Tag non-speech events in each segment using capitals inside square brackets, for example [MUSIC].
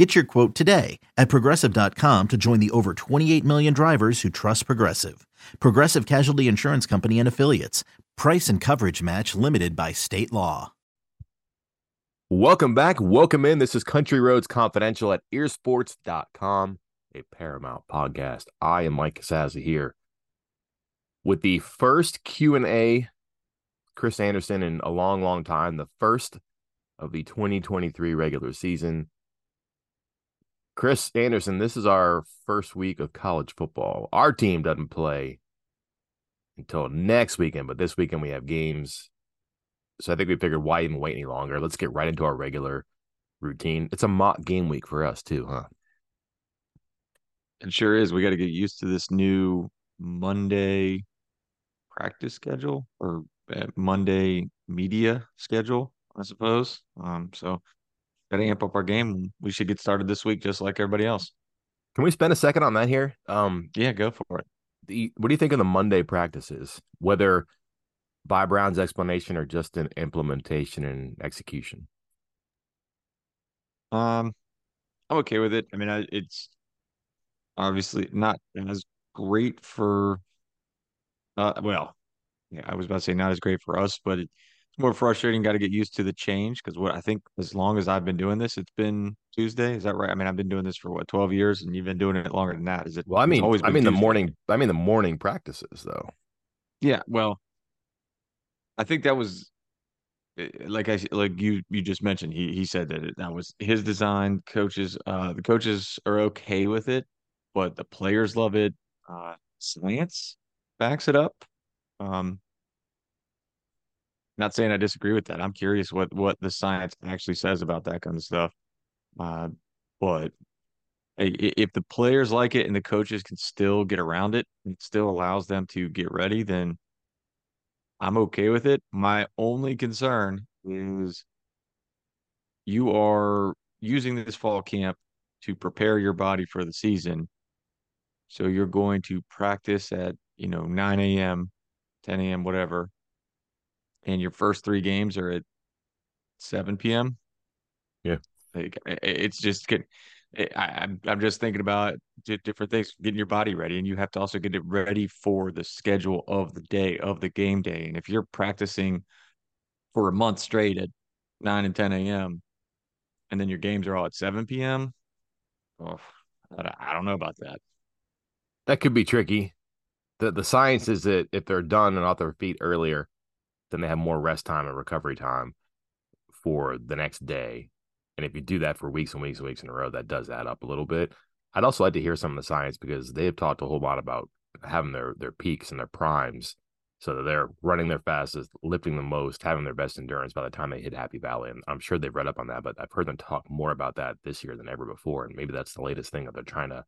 Get your quote today at progressive.com to join the over 28 million drivers who trust Progressive. Progressive Casualty Insurance Company and Affiliates. Price and coverage match limited by state law. Welcome back. Welcome in. This is Country Roads Confidential at EerSports.com, a Paramount podcast. I am Mike Casazza here with the first Q&A Chris Anderson in a long, long time, the first of the 2023 regular season. Chris Anderson, this is our first week of college football. Our team doesn't play until next weekend, but this weekend we have games. So I think we figured why even wait any longer? Let's get right into our regular routine. It's a mock game week for us too, huh? It sure is. We got to get used to this new Monday practice schedule or uh, Monday media schedule, I suppose. Um, so got to amp up our game. We should get started this week just like everybody else. Can we spend a second on that here? Um, yeah, go for it. The, what do you think of the Monday practices? Whether by Brown's explanation or just an implementation and execution? Um, I'm okay with it. I mean, I, it's obviously not as great for. Uh, well, yeah, I was about to say not as great for us, but it, more frustrating. Got to get used to the change because what I think as long as I've been doing this, it's been Tuesday. Is that right? I mean, I've been doing this for what twelve years, and you've been doing it longer than that. Is it? Well, I mean, always I mean Tuesday. the morning. I mean the morning practices though. Yeah, well, I think that was eh, like I like you you just mentioned. He he said that it, that was his design. Coaches, uh, the coaches are okay with it, but the players love it. Uh, science backs it up. Um, not saying I disagree with that. I'm curious what what the science actually says about that kind of stuff. Uh, but if the players like it and the coaches can still get around it, it still allows them to get ready, then I'm okay with it. My only concern is you are using this fall camp to prepare your body for the season. So you're going to practice at, you know, 9 a.m., 10 a.m., whatever and your first three games are at 7 p.m. Yeah. Like, it's just good. I, am I'm just thinking about different things, getting your body ready, and you have to also get it ready for the schedule of the day of the game day. And if you're practicing for a month straight at 9 and 10 a.m., and then your games are all at 7 p.m., oh, I don't know about that. That could be tricky. The the science is that if they're done and off their feet earlier, then they have more rest time and recovery time for the next day. And if you do that for weeks and weeks and weeks in a row, that does add up a little bit. I'd also like to hear some of the science because they have talked a whole lot about having their their peaks and their primes so that they're running their fastest, lifting the most, having their best endurance by the time they hit Happy Valley. And I'm sure they've read up on that, but I've heard them talk more about that this year than ever before. And maybe that's the latest thing that they're trying to,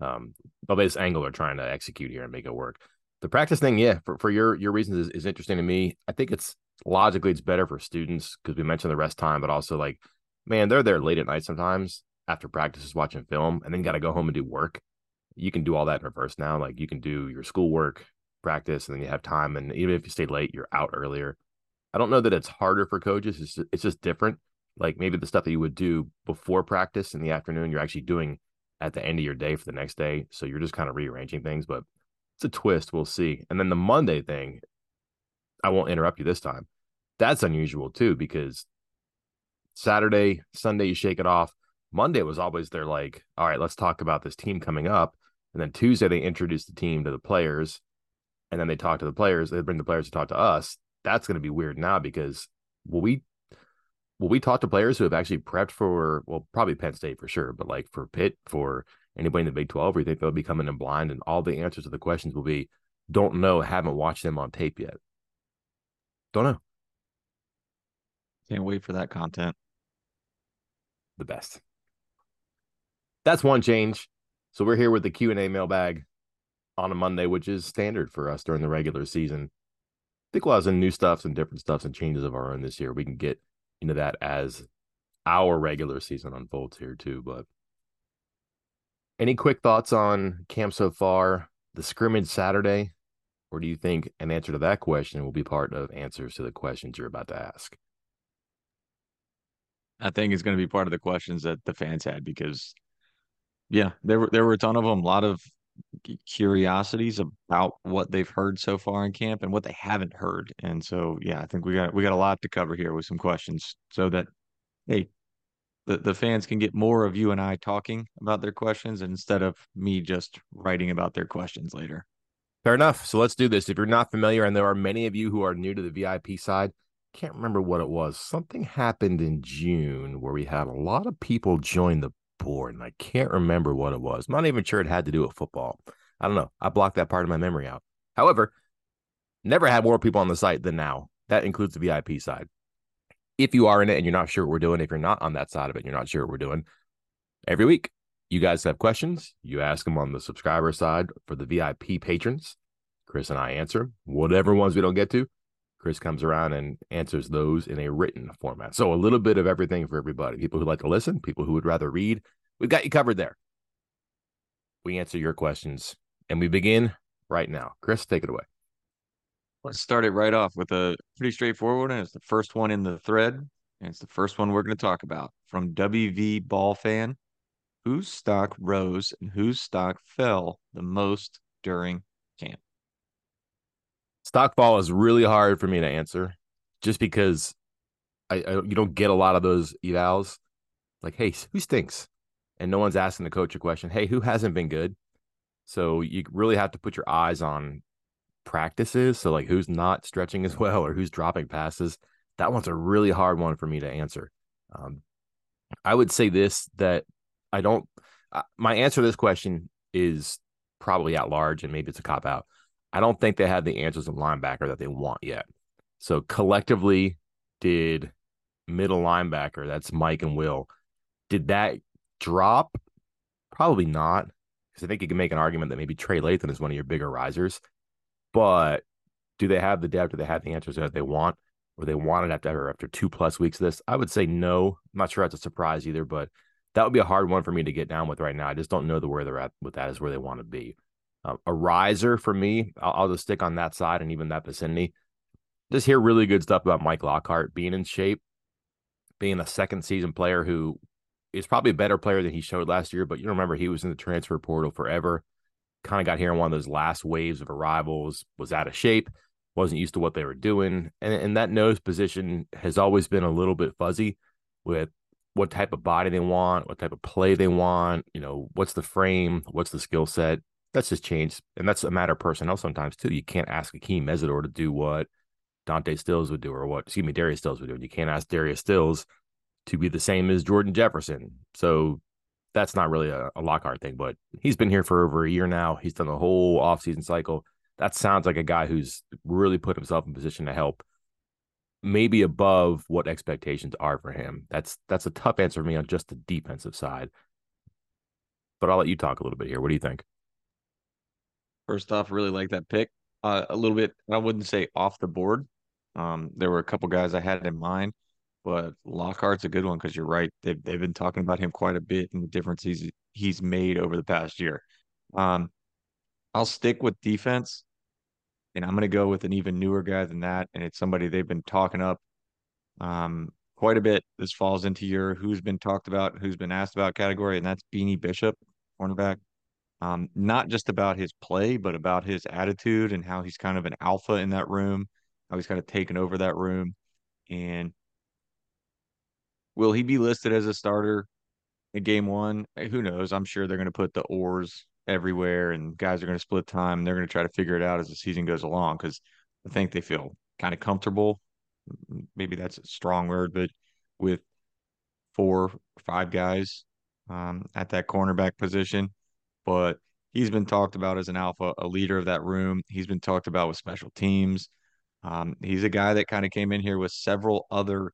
um, the latest angle they're trying to execute here and make it work the practice thing, yeah, for, for your your reasons is, is interesting to me. I think it's logically it's better for students because we mentioned the rest time, but also like, man, they're there late at night sometimes after practices watching film, and then got to go home and do work. You can do all that in reverse now. Like you can do your schoolwork, practice, and then you have time. And even if you stay late, you're out earlier. I don't know that it's harder for coaches. It's just, it's just different. Like maybe the stuff that you would do before practice in the afternoon, you're actually doing at the end of your day for the next day. So you're just kind of rearranging things. But it's a twist. We'll see. And then the Monday thing, I won't interrupt you this time. That's unusual too, because Saturday, Sunday, you shake it off. Monday was always their like, all right, let's talk about this team coming up. And then Tuesday, they introduce the team to the players. And then they talk to the players. They bring the players to talk to us. That's going to be weird now because will we will we talk to players who have actually prepped for well, probably Penn State for sure, but like for Pitt, for anybody in the Big 12, or you think they'll be coming in blind and all the answers to the questions will be don't know, haven't watched them on tape yet? Don't know. Can't wait for that content. The best. That's one change. So we're here with the Q&A mailbag on a Monday, which is standard for us during the regular season. I think we'll have some new stuff, some different stuff, and changes of our own this year. We can get into that as our regular season unfolds here too. But any quick thoughts on camp so far? The scrimmage Saturday, or do you think an answer to that question will be part of answers to the questions you're about to ask? I think it's going to be part of the questions that the fans had because, yeah, there were there were a ton of them. A lot of curiosities about what they've heard so far in camp and what they haven't heard. And so, yeah, I think we got we got a lot to cover here with some questions so that hey, the, the fans can get more of you and I talking about their questions instead of me just writing about their questions later. Fair enough. So let's do this. If you're not familiar, and there are many of you who are new to the VIP side, can't remember what it was. Something happened in June where we had a lot of people join the board, and I can't remember what it was. I'm not even sure it had to do with football. I don't know. I blocked that part of my memory out. However, never had more people on the site than now. That includes the VIP side. If you are in it and you're not sure what we're doing, if you're not on that side of it, you're not sure what we're doing, every week you guys have questions. You ask them on the subscriber side for the VIP patrons. Chris and I answer whatever ones we don't get to. Chris comes around and answers those in a written format. So a little bit of everything for everybody. People who like to listen, people who would rather read. We've got you covered there. We answer your questions and we begin right now. Chris, take it away. Let's start it right off with a pretty straightforward one. It's the first one in the thread, and it's the first one we're going to talk about from WV Ball Fan. Whose stock rose and whose stock fell the most during camp? Stock fall is really hard for me to answer just because I, I, you don't get a lot of those evals. Like, hey, who stinks? And no one's asking the coach a question. Hey, who hasn't been good? So you really have to put your eyes on practices. So like, who's not stretching as [LAUGHS] well or who's dropping passes? That one's a really hard one for me to answer. Um, I would say this that I don't. Uh, my answer to this question is probably at large, and maybe it's a cop out. I don't think they have the answers in linebacker that they want yet. So collectively, did middle linebacker, that's Mike and Will, did that drop? Probably not. Because I think you can make an argument that maybe Trey Lathan is one of your bigger risers. But do they have the depth? Do they have the answers that they want? Or they want it after after two plus weeks of this? I would say no. I'm not sure that's a surprise either, but that would be a hard one for me to get down with right now. I just don't know the where they're at with that is where they want to be. Uh, a riser for me, I'll, I'll, just stick on that side and even that vicinity. Just hear really good stuff about Mike Lockhart being in shape, being a second season player who is probably a better player than he showed last year. But you remember he was in the transfer portal forever. Kind of got here in one of those last waves of arrivals, was out of shape, wasn't used to what they were doing. And, and that nose position has always been a little bit fuzzy with what type of body they want, what type of play they want, you know, what's the frame, what's the skill set that's just changed, and that's a matter of personnel sometimes too. You can't ask Akeem Mesidor to do what Dante Stills would do, or what excuse me, Darius Stills would do. And You can't ask Darius Stills to be the same as Jordan Jefferson. So that's not really a, a Lockhart thing, but he's been here for over a year now. He's done the whole offseason cycle. That sounds like a guy who's really put himself in position to help maybe above what expectations are for him. That's that's a tough answer for me on just the defensive side. But I'll let you talk a little bit here. What do you think? First off, really like that pick. Uh, a little bit, I wouldn't say off the board. Um, there were a couple guys I had in mind, but Lockhart's a good one because you're right. They've they've been talking about him quite a bit and the difference he's he's made over the past year. Um, I'll stick with defense, and I'm going to go with an even newer guy than that, and it's somebody they've been talking up um, quite a bit. This falls into your who's been talked about, who's been asked about category, and that's Beanie Bishop, cornerback um, not just about his play, but about his attitude and how he's kind of an alpha in that room, how he's kind of taken over that room. And will he be listed as a starter in game one? Eh, who knows? I'm sure they're going to put the oars everywhere and guys are going to split time. And they're going to try to figure it out as the season goes along because I think they feel kind of comfortable. Maybe that's a strong word, but with four, five guys um, at that cornerback position but he's been talked about as an alpha, a leader of that room. He's been talked about with special teams. Um, he's a guy that kind of came in here with several other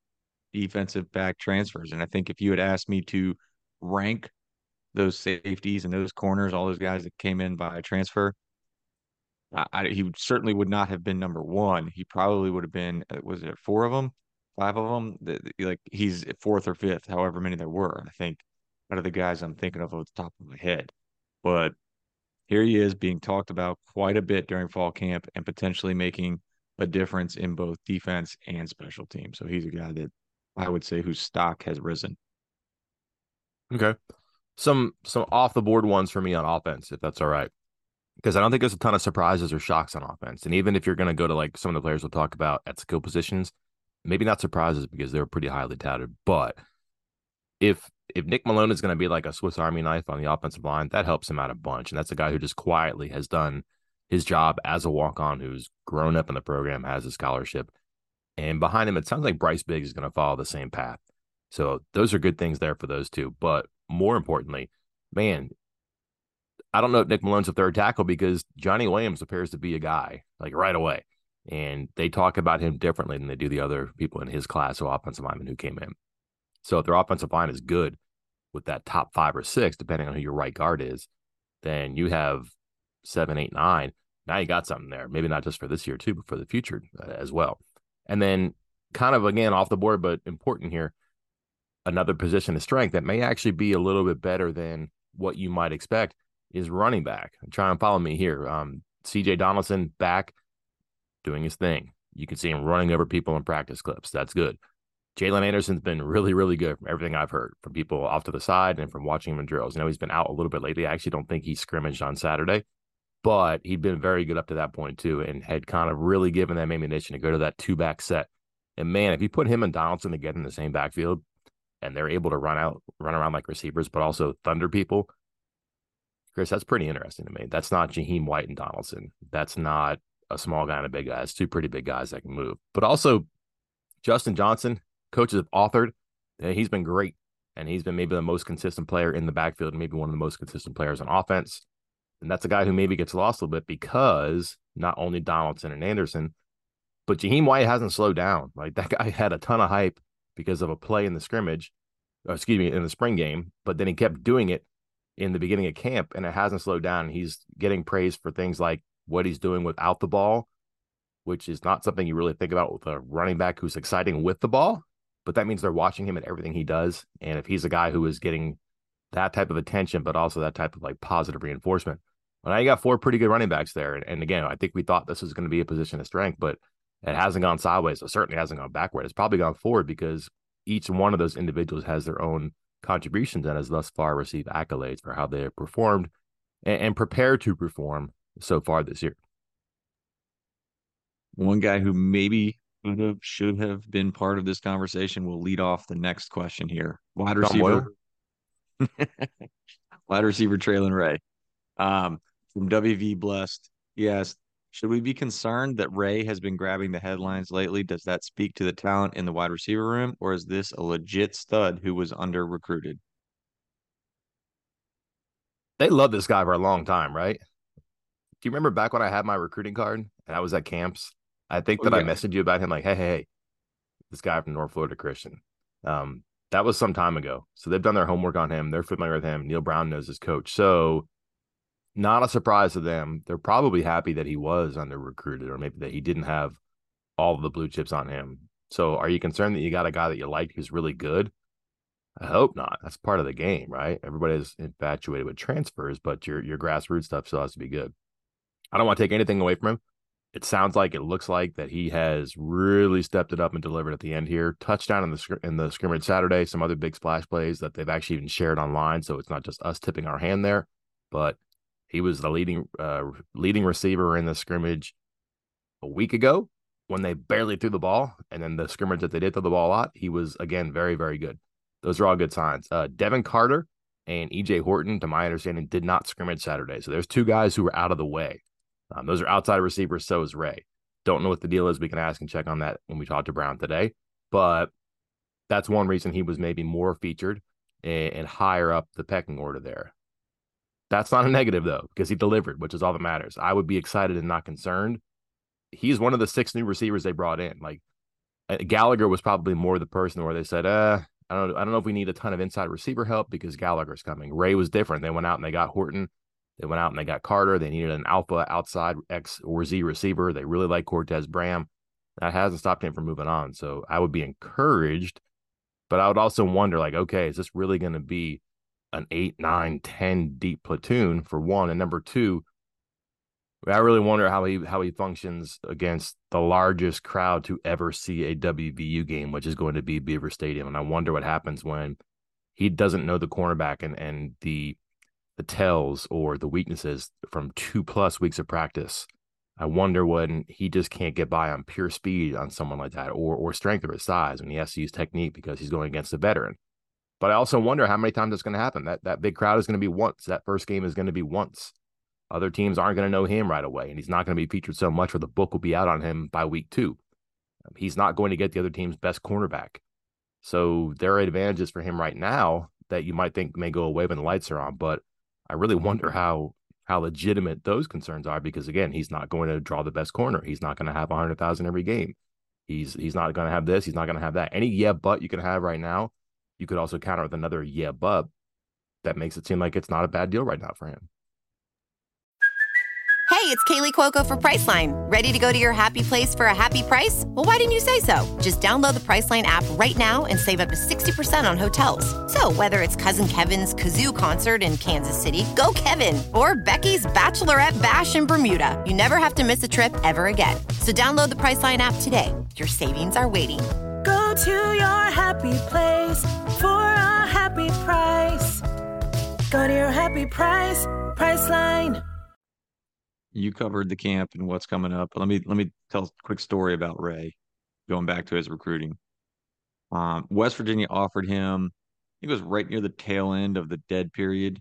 defensive back transfers. And I think if you had asked me to rank those safeties and those corners, all those guys that came in by transfer, I, I, he certainly would not have been number one. He probably would have been, uh, was it four of them, five of them? The, the, like he's fourth or fifth, however many there were. I think out of the guys I'm thinking of off the top of my head. But here he is being talked about quite a bit during fall camp and potentially making a difference in both defense and special teams. So he's a guy that I would say whose stock has risen. Okay. Some some off the board ones for me on offense, if that's all right. Because I don't think there's a ton of surprises or shocks on offense. And even if you're going to go to like some of the players we'll talk about at skill positions, maybe not surprises because they're pretty highly touted. But if if Nick Malone is going to be like a Swiss Army knife on the offensive line, that helps him out a bunch. And that's a guy who just quietly has done his job as a walk on who's grown up in the program, has a scholarship. And behind him, it sounds like Bryce Biggs is going to follow the same path. So those are good things there for those two. But more importantly, man, I don't know if Nick Malone's a third tackle because Johnny Williams appears to be a guy like right away. And they talk about him differently than they do the other people in his class of offensive linemen who came in. So if their offensive line is good with that top five or six, depending on who your right guard is, then you have seven, eight, nine. Now you got something there. Maybe not just for this year too, but for the future uh, as well. And then, kind of again off the board, but important here, another position of strength that may actually be a little bit better than what you might expect is running back. Try and follow me here. Um, CJ Donaldson back doing his thing. You can see him running over people in practice clips. That's good. Jalen Anderson's been really, really good from everything I've heard from people off to the side and from watching him in drills. I know he's been out a little bit lately. I actually don't think he scrimmaged on Saturday, but he'd been very good up to that point too, and had kind of really given them ammunition to go to that two back set. And man, if you put him and Donaldson together in the same backfield, and they're able to run out, run around like receivers, but also thunder people, Chris, that's pretty interesting to me. That's not Jahiem White and Donaldson. That's not a small guy and a big guy. It's two pretty big guys that can move. But also, Justin Johnson, coaches have authored, he's been great. And he's been maybe the most consistent player in the backfield, and maybe one of the most consistent players on offense. And that's a guy who maybe gets lost a little bit because not only Donaldson and Anderson, but Jahiem White hasn't slowed down. Like that [LAUGHS] guy had a ton of hype because of a play in the scrimmage, excuse me, in the spring game, but then he kept doing it in the beginning of camp and it hasn't slowed down. He's getting praise for things like what he's doing without the ball, which is not something you really think about with a running back who's exciting with the ball, but that means they're watching him and everything he does. And if he's a guy who is getting that type of attention, but also that type of like positive reinforcement, well, now you got four pretty good running backs there. And, and again, I think we thought this was going to be a position of strength, but it hasn't gone sideways. It certainly hasn't gone backward. It's probably gone forward because each one of those individuals has their own contributions and has thus far received accolades for how they have performed and, and prepared to perform so far this year. One guy who maybe should have, should have been part of this conversation will lead off the next question here. Wide receiver. [LAUGHS] Wide receiver Traylon Ray. Um, from WV Blessed. He asked, should we be concerned that Ray has been grabbing the headlines lately? Does that speak to the talent in the wide receiver room, or is this a legit stud who was under recruited? They love this guy for a long time, right? Do you remember back when I had my recruiting card and I was at camps? I think oh, that yeah. I messaged you about him like, hey, hey, hey, this guy from North Florida Christian. Um, that was some time ago. So they've done their homework on him. They're familiar with him. Neal Brown knows his coach. So not a surprise to them. They're probably happy that he was under recruited or maybe that he didn't have all the blue chips on him. So are you concerned that you got a guy that you like who's really good? I hope not. That's part of the game, right? Everybody's infatuated with transfers, but your your grassroots stuff still has to be good. I don't want to take anything away from him. It sounds like it looks like that he has really stepped it up and delivered at the end here. Touchdown in the in the scrimmage Saturday. Some other big splash plays that they've actually even shared online, so it's not just us tipping our hand there. But he was the leading uh, leading receiver in the scrimmage a week ago when they barely threw the ball, and then the scrimmage that they did throw the ball a lot, he was again very very good. Those are all good signs. Uh, Devin Carter and EJ Horton, to my understanding, did not scrimmage Saturday. So there's two guys who were out of the way. Um, those are outside receivers. So is Ray. Don't know what the deal is. We can ask and check on that when we talk to Brown today. But that's one reason he was maybe more featured and, and higher up the pecking order there. That's not a negative though, because he delivered, which is all that matters. I would be excited and not concerned. He's one of the six new receivers they brought in. Like uh, Gallagher was probably more the person where they said, uh, I don't I don't know if we need a ton of inside receiver help because Gallagher's coming. Ray was different. They went out and they got Horton They went out and they got Carter. They needed an alpha outside X or Z receiver. They really like Cortez Braham. That hasn't stopped him from moving on. So I would be encouraged, but I would also wonder, like, okay, is this really going to be an eight, nine, ten deep platoon for one? And number two, I really wonder how he how he functions against the largest crowd to ever see a WVU game, which is going to be Beaver Stadium. And I wonder what happens when he doesn't know the cornerback and and the the tells or the weaknesses from two plus weeks of practice. I wonder when he just can't get by on pure speed on someone like that or or strength or his size when he has to use technique because he's going against a veteran. But I also wonder how many times it's going to happen. That that big crowd is going to be once. That first game is going to be once. Other teams aren't going to know him right away, and he's not going to be featured so much where the book will be out on him by week two. Um, he's not going to get the other team's best cornerback. So there are advantages for him right now that you might think may go away when the lights are on. But I really wonder how how legitimate those concerns are because again, he's not going to draw the best corner. He's not going to have a hundred thousand every game. He's he's not going to have this. He's not going to have that. Any yeah, but you can have right now, you could also counter with another yeah, but that makes it seem like it's not a bad deal right now for him. Hey, it's Kaley Cuoco for Priceline. Ready to go to your happy place for a happy price? Well, why didn't you say so? Just download the Priceline app right now and save up to 60% on hotels. So, whether it's Cousin Kevin's Kazoo concert in Kansas City, go Kevin, or Becky's Bachelorette Bash in Bermuda, you never have to miss a trip ever again. So, download the Priceline app today. Your savings are waiting. Go to your happy place for a happy price. Go to your happy price, Priceline you covered the camp and what's coming up. Let me let me tell a quick story about Ray, going back to his recruiting. Um, West Virginia offered him. He was right near the tail end of the dead period,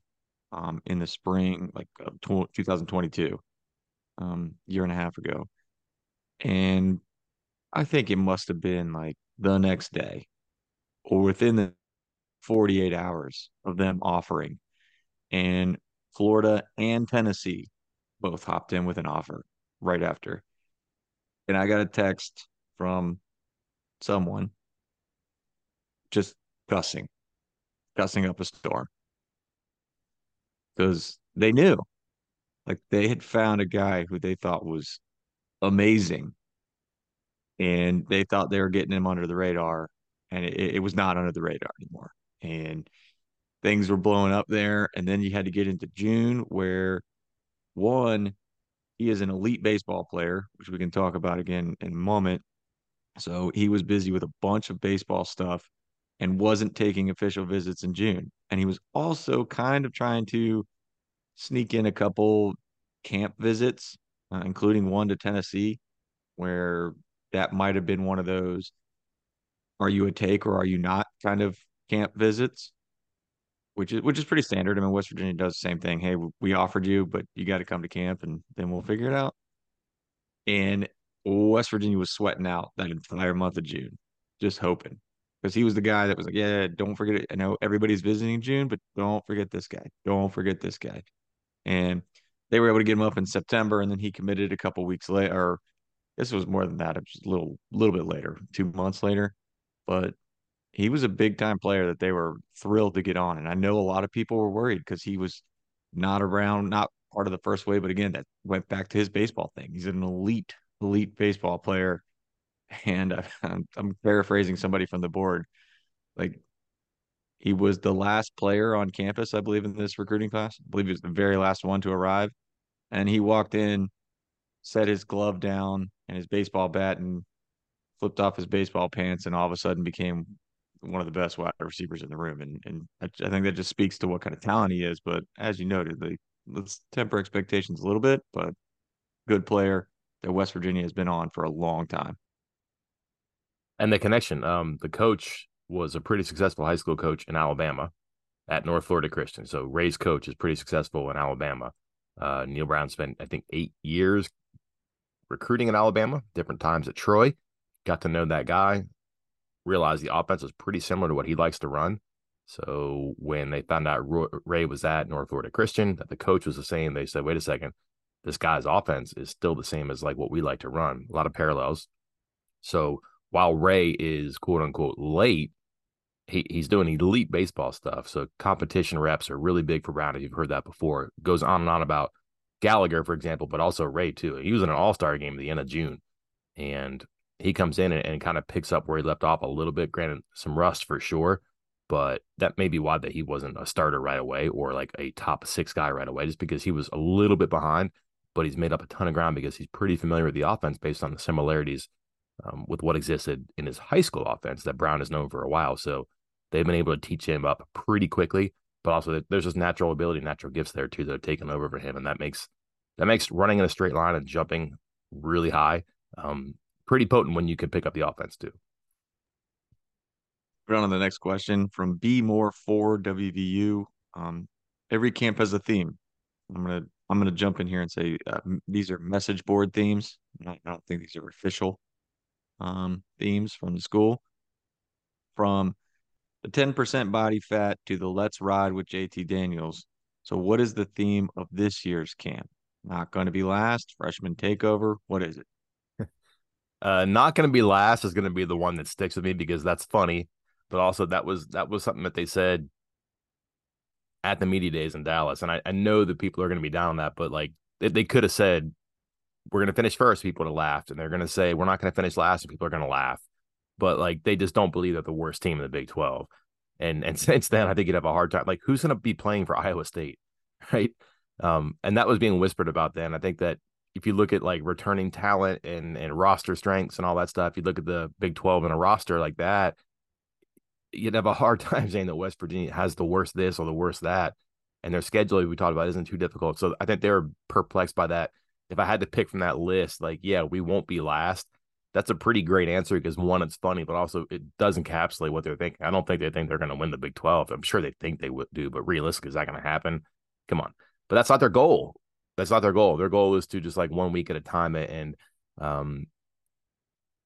um, in the spring, like uh, 2022, um, year and a half ago, and I think it must have been like the next day, or within the 48 hours of them offering, and Florida and Tennessee both hopped in with an offer right after. And I got a text from someone just cussing, cussing up a storm. Because they knew. Like they had found a guy who they thought was amazing and they thought they were getting him under the radar and it, it was not under the radar anymore and things were blowing up there and then you had to get into june where one, he is an elite baseball player, which we can talk about again in a moment. So he was busy with a bunch of baseball stuff and wasn't taking official visits in June. And he was also kind of trying to sneak in a couple camp visits, uh, including one to Tennessee, where that might have been one of those are you a take or are you not kind of camp visits which is which is pretty standard. I mean, West Virginia does the same thing. Hey, we offered you, but you got to come to camp, and then we'll figure it out. And West Virginia was sweating out that entire month of June, just hoping because he was the guy that was like, yeah, don't forget it. I know everybody's visiting June, but don't forget this guy. Don't forget this guy. And they were able to get him up in September, and then he committed a couple weeks later. This was more than that. It was a little, little bit later, two months later. But he was a big time player that they were thrilled to get on. And I know a lot of people were worried because he was not around, not part of the first wave. But again, that went back to his baseball thing. He's an elite, elite baseball player. [LAUGHS] And I'm, I'm paraphrasing somebody from the board. Like he was the last player on campus, I believe, in this recruiting class. I believe he was the very last one to arrive. And he walked in, set his glove down and his baseball bat and flipped off his baseball pants and all of a sudden became one of the best wide receivers in the room, and and I, think that just speaks to what kind of talent he is. But as you noted, like, let's temper expectations a little bit. But good player that West Virginia has been on for a long time. And the connection, um, the coach was a pretty successful high school coach in Alabama at North Florida Christian. So Ray's coach is pretty successful in Alabama. Uh, Neal Brown spent, I think, eight years recruiting in Alabama, different times at Troy. Got to know that guy realized the offense was pretty similar to what he likes to run. So when they found out Ray was at North Florida Christian, that the coach was the same, they said, wait a second, this guy's offense is still the same as like what we like to run. A lot of parallels. So while Ray is quote unquote late, he, he's doing elite baseball stuff. So competition reps are really big for Brown. If you've heard that before, goes on and on about Gallagher, for example, but also Ray too. He was in an All Star game at the end of June, and he comes in and, and kind of picks up where he left off a little bit. Granted, some rust for sure, but that may be why that he wasn't a starter right away or like a top six guy right away, just because he was a little bit behind. But he's made up a ton of ground because he's pretty familiar with the offense based on the similarities um, with what existed in his high school offense that Brown has known for a while. So they've been able to teach him up pretty quickly. But also, there's just natural ability, natural gifts there too that are taken over for him, and that makes that makes running in a straight line and jumping really high um, pretty potent when you can pick up the offense too. Put on to the next question from B More for WVU. Um, every camp has a theme. I'm gonna I'm gonna jump in here and say uh, these are message board themes. I don't think these are official um, themes from the school. From the 10% body fat to the let's ride with JT Daniels. So, what is the theme of this year's camp? Not going to be last, freshman takeover. What is it? [LAUGHS] Uh, not going to be last is going to be the one that sticks with me because that's funny, but also that was that was something that they said at the media days in Dallas, and I, I know that people are going to be down on that, but like they, they could have said we're going to finish first, people would have laughed, and they're going to say we're not going to finish last, and people are going to laugh, but like they just don't believe that the worst team in the Big Twelve, and and [LAUGHS] since then I think you'd have a hard time. Like who's going to be playing for Iowa State, [LAUGHS] right? Um, and that was being whispered about then. I think that if you look at like returning talent and and roster strengths and all that stuff, you look at the Big 12 and a roster like that, you'd have a hard [LAUGHS] time saying that West Virginia has the worst this or the worst that. And their schedule, we talked about, isn't too difficult. So I think they were perplexed by that. If I had to pick from that list, like, yeah, we won't be last. That's a pretty great answer because one, it's funny, but also it does encapsulate what they're thinking. I don't think they think they're going to win the Big 12. I'm sure they think they would do, but realistically, is that going to happen? Come on. But that's not their goal that's not their goal. Their goal is to just like one week at a time. And um,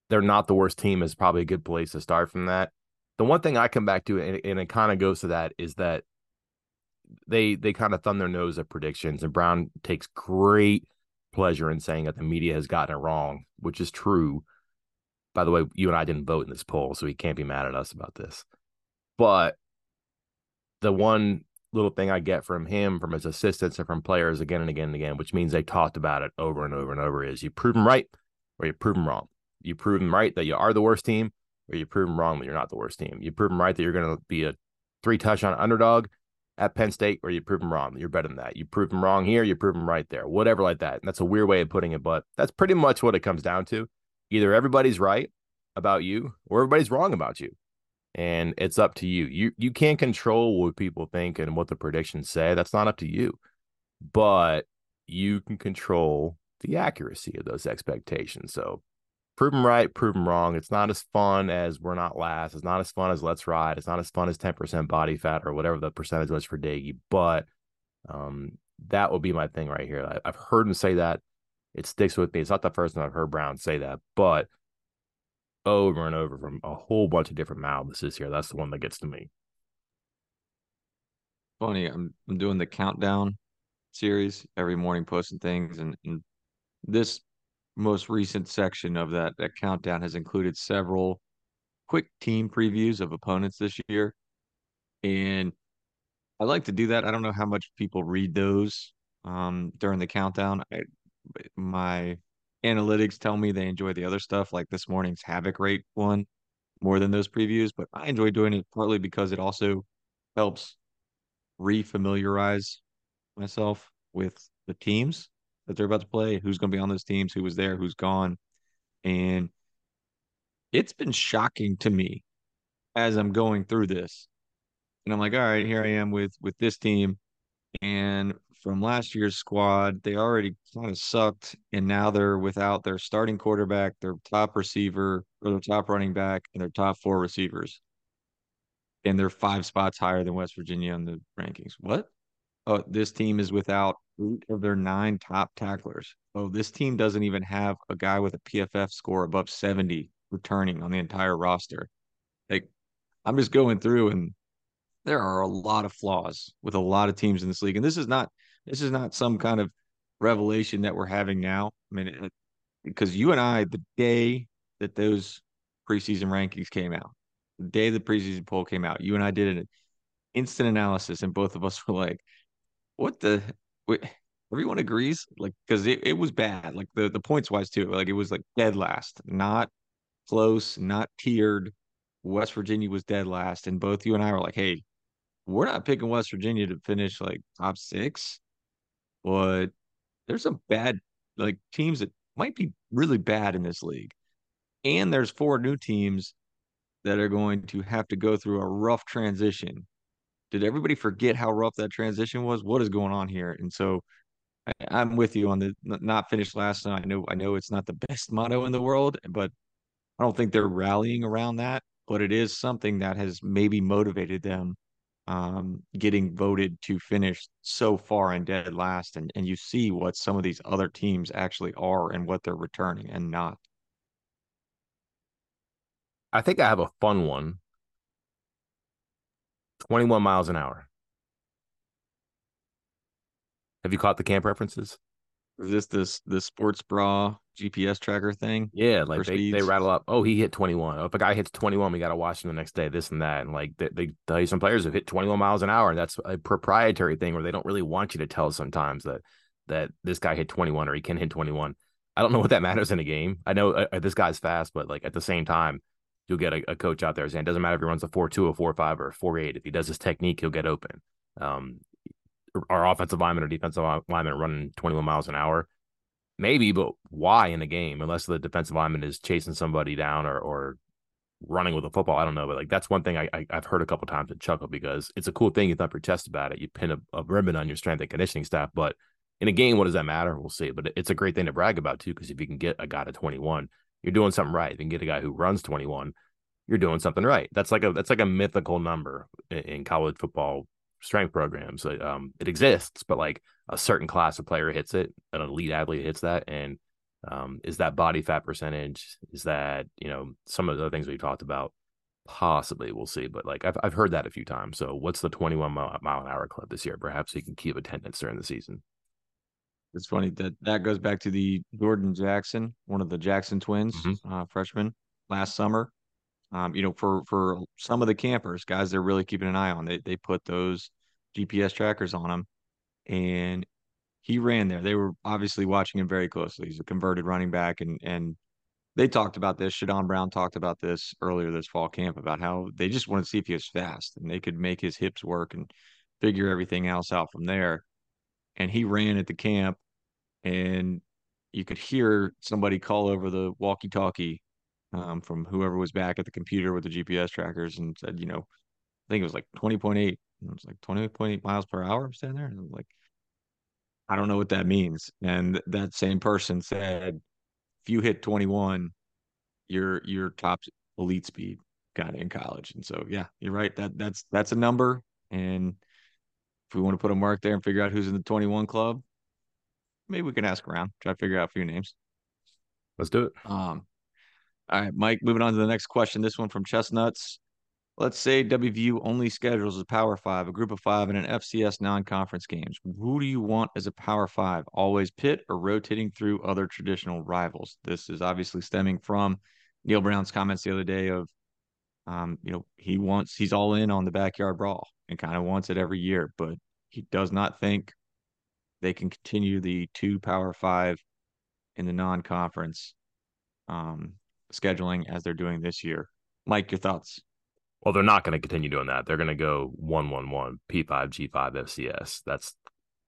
they're not the worst team is probably a good place to start from that. The one thing I come back to, and, and it kind of goes to that, is that they they kind of thumb their nose at predictions, and Brown takes great pleasure in saying that the media has gotten it wrong, which is true. By the way, you and I didn't vote in this poll, so he can't be mad at us about this. But the one little thing I get from him, from his assistants, and from players again and again and again, which means they talked about it over and over and over, is you prove them right or you prove them wrong. You prove them right that you are the worst team, or you prove them wrong that you're not the worst team. You prove them right that you're going to be a three touchdown underdog at Penn State, or you prove them wrong that you're better than that. You prove them wrong here, you prove them right there, whatever like that. And that's a weird way of putting it, but that's pretty much what it comes down to. Either everybody's right about you, or everybody's wrong about you and it's up to you. You you can't control what people think and what the predictions say. That's not up to you. But you can control the accuracy of those expectations. So prove them right, prove them wrong. It's not as fun as we're not last. It's not as fun as let's ride. It's not as fun as 10% body fat or whatever the percentage was for Doege. But um, that would be my thing right here. I, I've heard him say that. It sticks with me. It's not the first time I've heard Brown say that, but over and over from a whole bunch of different mouths this year. That's the one that gets to me. Funny, I'm I'm doing the countdown series every morning, posting things, and, and this most recent section of that that countdown has included several quick team previews of opponents this year, and I like to do that. I don't know how much people read those um, during the countdown. I, my analytics tell me they enjoy the other stuff, like this morning's Havoc rate one more than those previews. But I enjoy doing it partly because it also helps refamiliarize myself with the teams that they're about to play, who's going to be on those teams, who was there, who's gone. And it's been shocking to me as I'm going through this. And I'm like, all right, here I am with with this team. And from last year's squad. They already kind of sucked, and now they're without their starting quarterback, their top receiver, or their top running back, and their top four receivers. And they're five spots higher than West Virginia in the rankings. What? Oh, this team is without eight of their nine top tacklers. Oh, this team doesn't even have a guy with a PFF score above 70 returning on the entire roster. Like, I'm just going through and there are a lot of flaws with a lot of teams in this league. And this is not this is not some kind of revelation that we're having now. I mean, because you and I, the day that those preseason rankings came out, the day the preseason poll came out, you and I did an instant analysis, and both of us were like, "What the?" Everyone agrees, like, because it, it was bad, like the the points wise too. Like it was like dead last, not close, not tiered. West Virginia was dead last, and both you and I were like, "Hey, we're not picking West Virginia to finish like top six, but there's some bad like teams that might be really bad in this league, and there's four new teams that are going to have to go through a rough transition. Did everybody forget how rough that transition was? What is going on here? And so I, am with you on the not finished last. And I know I know it's not the best motto in the world, but I don't think they're rallying around that. But it is something that has maybe motivated them um, getting voted to finish so far and dead last. And, and you see what some of these other teams actually are and what they're returning and not. I think I have a fun one 21 miles an hour. Have you caught the camp references? Is this this the sports bra GPS tracker thing? Yeah, like they, they rattle up. Oh, he hit 21. Oh, if a guy hits 21, we got to watch him the next day. This and that, and like they, they tell you some players have hit 21 miles an hour, and that's a proprietary thing where they don't really want you to tell sometimes that that this guy hit 21 or he can hit 21. I don't know what that [LAUGHS] matters in a game. I know uh, this guy's fast, but like at the same time, you'll get a, a, coach out there saying it doesn't matter if he runs a 4-2, a 4-5, or a 4-8. If he does his technique, he'll get open. Um, our offensive lineman or defensive lineman running 21 miles an hour Maybe, but why in a game? Unless the defensive lineman is chasing somebody down or or running with a football. I don't know, but like that's one thing I, I have heard a couple times and chuckle because it's a cool thing. You thump your chest about it. You pin a, a, ribbon on your strength and conditioning staff. But in a game, what does that matter? We'll see. But it's a great thing to brag about too, because if you can get a guy to 21, you're doing something right. If you can get a guy who runs 21, you're doing something right. That's like a that's like a mythical number in, in college football strength programs. Um, it exists, but like a certain class of player hits it, an elite athlete hits that, and um, is that body fat percentage? Is that you know some of the things we talked about? Possibly, we'll see. But like I've I've heard that a few times. So what's the 21 mile, mile an hour club this year? Perhaps he can keep attendance during the season. It's funny that that goes back to the Jordan Jackson, one of the Jackson twins, mm-hmm. uh, freshman last summer. Um, you know, for for some of the campers, guys, they're really keeping an eye on. They they put those GPS trackers on him, and he ran there. They were obviously watching him very closely. He's a converted running back, and and they talked about this. Shadon Brown talked about this earlier this fall camp about how they just wanted to see if he was fast and they could make his hips work and figure everything else out from there. And he ran at the camp, and you could hear somebody call over the walkie-talkie um, from whoever was back at the computer with the GPS trackers and said, you know, I think it was like 20.8. It was like 20.8 miles per hour. I'm standing there. And I'm like, I don't know what that means. And that same person said, if you hit 21, you're your top elite speed kind of in college. And so, yeah, you're right. That that's that's a number. And if we want to put a mark there and figure out who's in the 21 club, maybe we can ask around, try to figure out a few names. Let's do it. Um, all right, Mike, moving on to the next question. This one from Chestnuts. Let's say WVU only schedules a Power Five, a group of five, and an FCS non conference games. Who do you want as a Power Five? Always Pitt or rotating through other traditional rivals? This is obviously stemming from Neal Brown's comments the other day of, um, you know, he wants, he's all in on the backyard brawl and kind of wants it every year, but he does not think they can continue the two Power Five in the non conference. Um, scheduling as they're doing this year. Mike, your thoughts? Well, they're not going to continue doing that. They're going to go one one one P five G five FCS. That's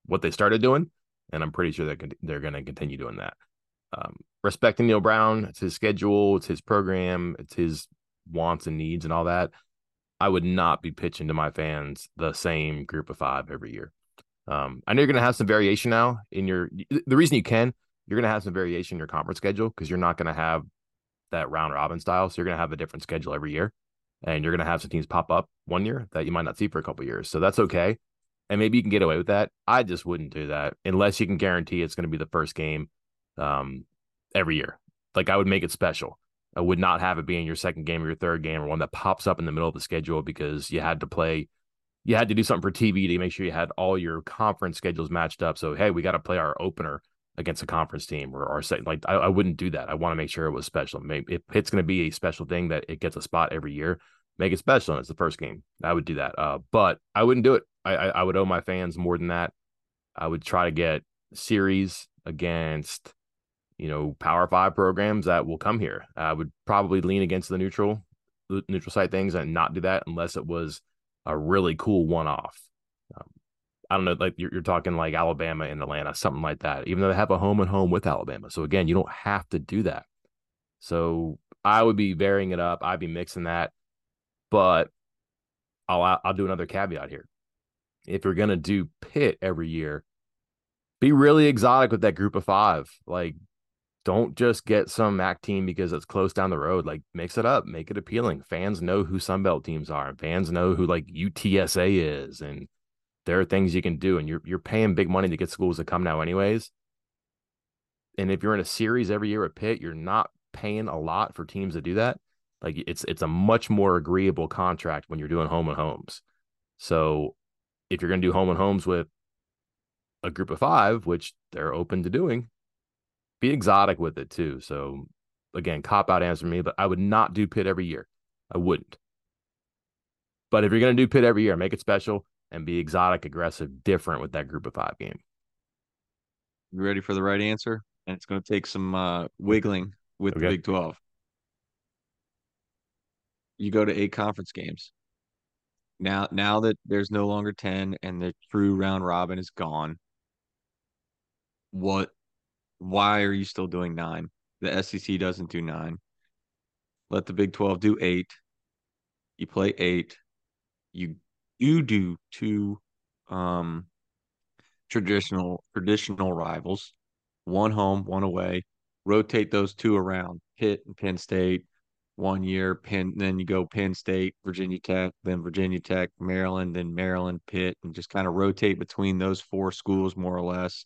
what they started doing, and I'm pretty sure they're they're going to continue doing that. Um, respecting Neal Brown, it's his schedule, it's his program, it's his wants and needs and all that. I would not be pitching to my fans the same group of five every year. Um, I know you're going to have some variation now in your. The reason you can, you're going to have some variation in your conference schedule because you're not going to have that round robin style. So you're going to have a different schedule every year, and you're going to have some teams pop up one year that you might not see for a couple years. So that's okay, and maybe you can get away with that. I just wouldn't do that unless you can guarantee it's going to be the first game um, every year. Like I would make it special. I would not have it being your second game or your third game or one that pops up in the middle of the schedule because you had to play. You had to do something for TV to make sure you had all your conference schedules matched up. So hey, we got to play our opener against a conference team or, or say, like I, I wouldn't do that. I want to make sure it was special. Maybe if it's going to be a special thing that it gets a spot every year, make it special and it's the first game. I would do that. Uh, but I wouldn't do it. I, I, I would owe my fans more than that. I would try to get series against, you know, Power Five programs that will come here. I would probably lean against the neutral, neutral site things and not do that unless it was a really cool one off. I don't know, like you're, you're talking like Alabama and Atlanta, something like that, even though they have a home and home with Alabama. So again, you don't have to do that. So I would be varying it up. I'd be mixing that, but I'll I'll do another caveat here. If you're gonna do Pitt every year, be really exotic with that group of five. Like, don't just get some MAC team because it's close down the road. Like, mix it up, make it appealing. Fans know who Sunbelt teams are. Fans know who like UTSA is, and there are things you can do. And you're you're paying big money to get schools to come now, anyways. And if you're in a series every year at Pitt, you're not paying a lot for teams to do that. Like it's it's a much more agreeable contract when you're doing home and homes. So if you're going to do home and homes with a group of five, which they're open to doing, be exotic with it too. So again, cop out answer me, but I would not do Pitt every year. I wouldn't. But if you're going to do Pitt every year, make it special and be exotic, aggressive, different with that group of five game. You ready for the right answer? And it's going to take some uh, wiggling with okay. the Big 12. You go to eight conference games. Now, now that there's no longer 10 and the true round robin is gone, what, why are you still doing nine? The SEC doesn't do nine. Let the Big 12 do eight. You play eight. You you do two um traditional traditional rivals, one home, one away rotate those two around, Pitt and Penn State one year, Penn, then you go Penn State, Virginia Tech, then Virginia Tech, Maryland, then Maryland, Pitt, and just kind of rotate between those four schools more or less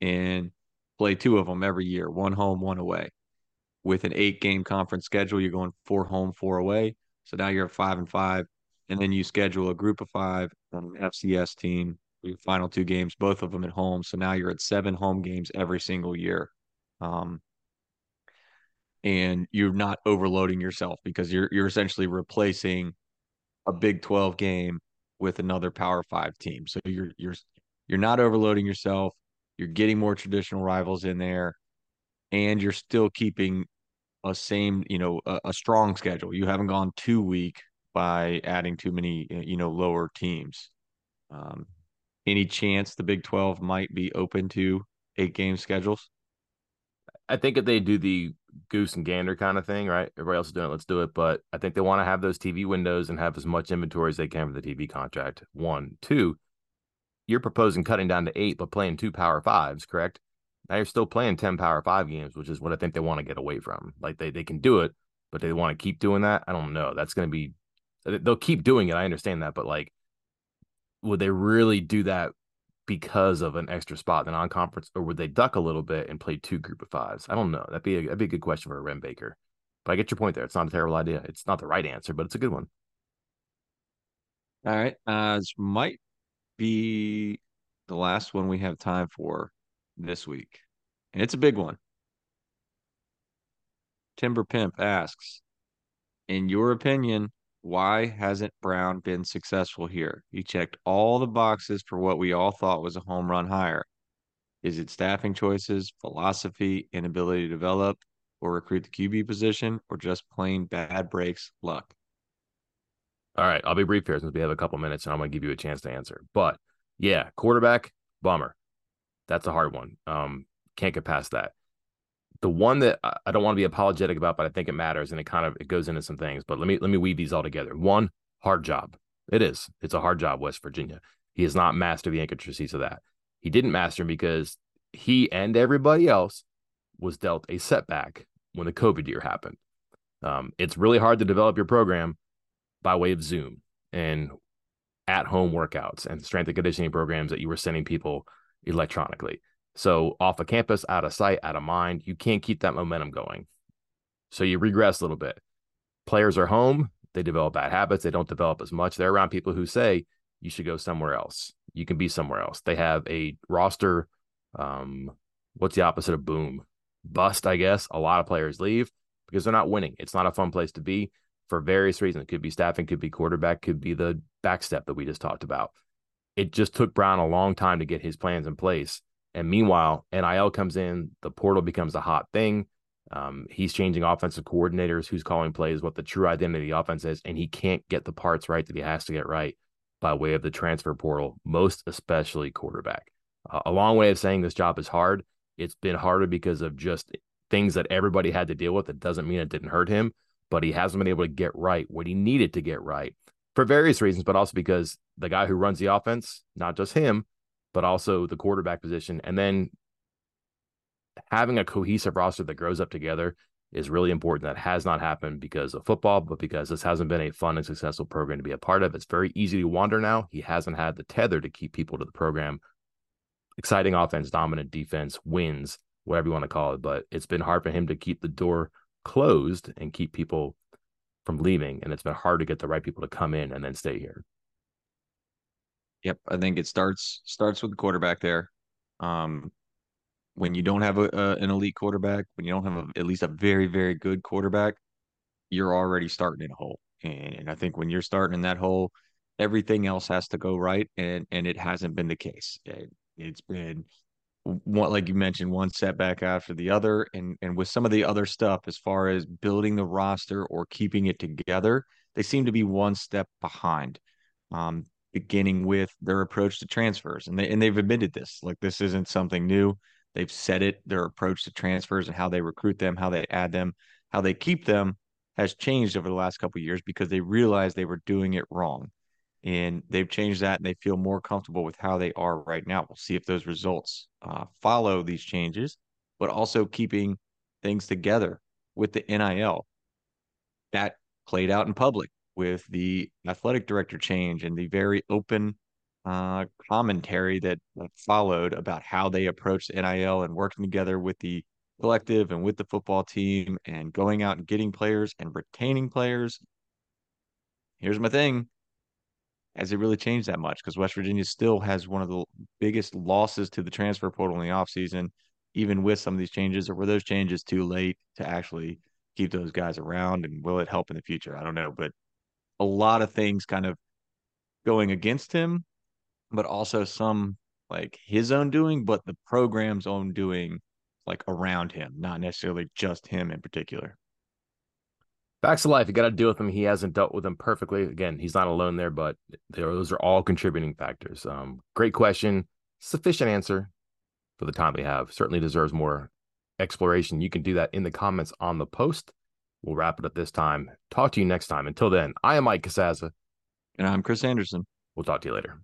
and play two of them every year, one home, one away. With an eight game conference schedule, you're going four home, four away. So now you're at five and five. And then you schedule a group of five um, FCS team, your final two games, both of them at home. So now you're at seven home games every single year. Um, and you're not overloading yourself because you're you're essentially replacing a Big 12 game with another Power 5 team. So you're you're you're not overloading yourself. You're getting more traditional rivals in there and you're still keeping a same, you know, a, a strong schedule. You haven't gone too weak by adding too many, you know, lower teams. Um, any chance the Big 12 might be open to eight game schedules? I think if they do the goose and gander kind of thing, right? Everybody else is doing it, let's do it. But I think they want to have those TV windows and have as much inventory as they can for the TV contract. One, two, you're proposing cutting down to eight, but playing two power fives, correct? Now you're still playing 10 power five games, which is what I think they want to get away from. Like they, they can do it, but they want to keep doing that. I don't know. That's going to be, they'll keep doing it. I understand that, but like, would they really do that because of an extra spot in the non-conference, or would they duck a little bit and play two group of fives? I don't know. That'd be a, that'd be a good question for a Wren Baker. But I get your point there. It's not a terrible idea. It's not the right answer, but it's a good one. All right. Uh, might be the last one we have time for this week, and it's a big one. Timber Pimp asks, in your opinion, why hasn't Brown been successful here? He checked all the boxes for what we all thought was a home run hire. Is it staffing choices, philosophy, inability to develop or recruit the QB position, or just plain bad breaks luck? All right, I'll be brief here since we have a couple minutes and I'm going to give you a chance to answer. But yeah, quarterback, bummer. That's a hard one. Um, can't get past that the one that I don't want to be apologetic about, but I think it matters and it kind of it goes into some things. But let me let me weave these all together. One, hard job. It is. It's a hard job, West Virginia. He has not mastered the intricacies of that. He didn't master them because he and everybody else was dealt a setback when the COVID year happened. Um, it's really hard to develop your program by way of Zoom and at home workouts and strength and conditioning programs that you were sending people electronically. So off of campus, out of sight, out of mind, you can't keep that momentum going. So you regress a little bit. Players are home, they develop bad habits, they don't develop as much. They're around people who say you should go somewhere else. You can be somewhere else. They have a roster. Um, what's the opposite of boom? Bust, I guess. A lot of players leave because they're not winning. It's not a fun place to be. for various reasons. It could be staffing, could be quarterback, could be the backstep that we just talked about. It just took Brown a long time to get his plans in place. And meanwhile, NIL comes in, the portal becomes a hot thing. Um, he's changing offensive coordinators, who's calling plays, what the true identity of the offense is, and he can't get the parts right that he has to get right by way of the transfer portal, most especially quarterback. Uh, a long way of saying this job is hard. It's been harder because of just things that everybody had to deal with. It doesn't mean it didn't hurt him, but he hasn't been able to get right what he needed to get right for various reasons, but also because the guy who runs the offense, not just him, but also the quarterback position, and then having a cohesive roster that grows up together is really important. That has not happened because of football, but because this hasn't been a fun and successful program to be a part of. It's very easy to wander now. He hasn't had the tether to keep people to the program. Exciting offense, dominant defense, wins, whatever you want to call it. But it's been hard for him to keep the door closed and keep people from leaving. And it's been hard to get the right people to come in and then stay here. Yep, I think it starts starts with the quarterback there. Um, when you don't have a, a, an elite quarterback, when you don't have a, at least a very very good quarterback, you're already starting in a hole. And and I think when you're starting in that hole, everything else has to go right, and and it hasn't been the case. It, it's been one like you mentioned, one setback after the other, and and with some of the other stuff as far as building the roster or keeping it together, they seem to be one step behind. Um, beginning with their approach to transfers, and they and they've admitted this. Like this isn't something new. They've said it. Their approach to transfers and how they recruit them, how they add them, how they keep them has changed over the last couple years because they realized they were doing it wrong. And they've changed that and they feel more comfortable with how they are right now. We'll see if those results uh, follow these changes, but also keeping things together with the NIL. That played out in public with the athletic director change and the very open uh, commentary that, followed about how they approached NIL and working together with the collective and with the football team and going out and getting players and retaining players. Here's my thing. Has it really changed that much? Because West Virginia still has one of the biggest losses to the transfer portal in the offseason, even with some of these changes, or were those changes too late to actually keep those guys around? And will it help in the future? I don't know. But a lot of things kind of going against him but also some like his own doing, but the program's own doing like around him, not necessarily just him in particular. Facts of life. You got to deal with him. He hasn't dealt with them perfectly. Again, he's not alone there, but those are all contributing factors. Um, great question. Sufficient answer for the time we have. Certainly deserves more exploration. You can do that in the comments on the post. We'll wrap it up this time. Talk to you next time. Until then, I am Mike Casazza. And I'm Chris Anderson. We'll talk to you later.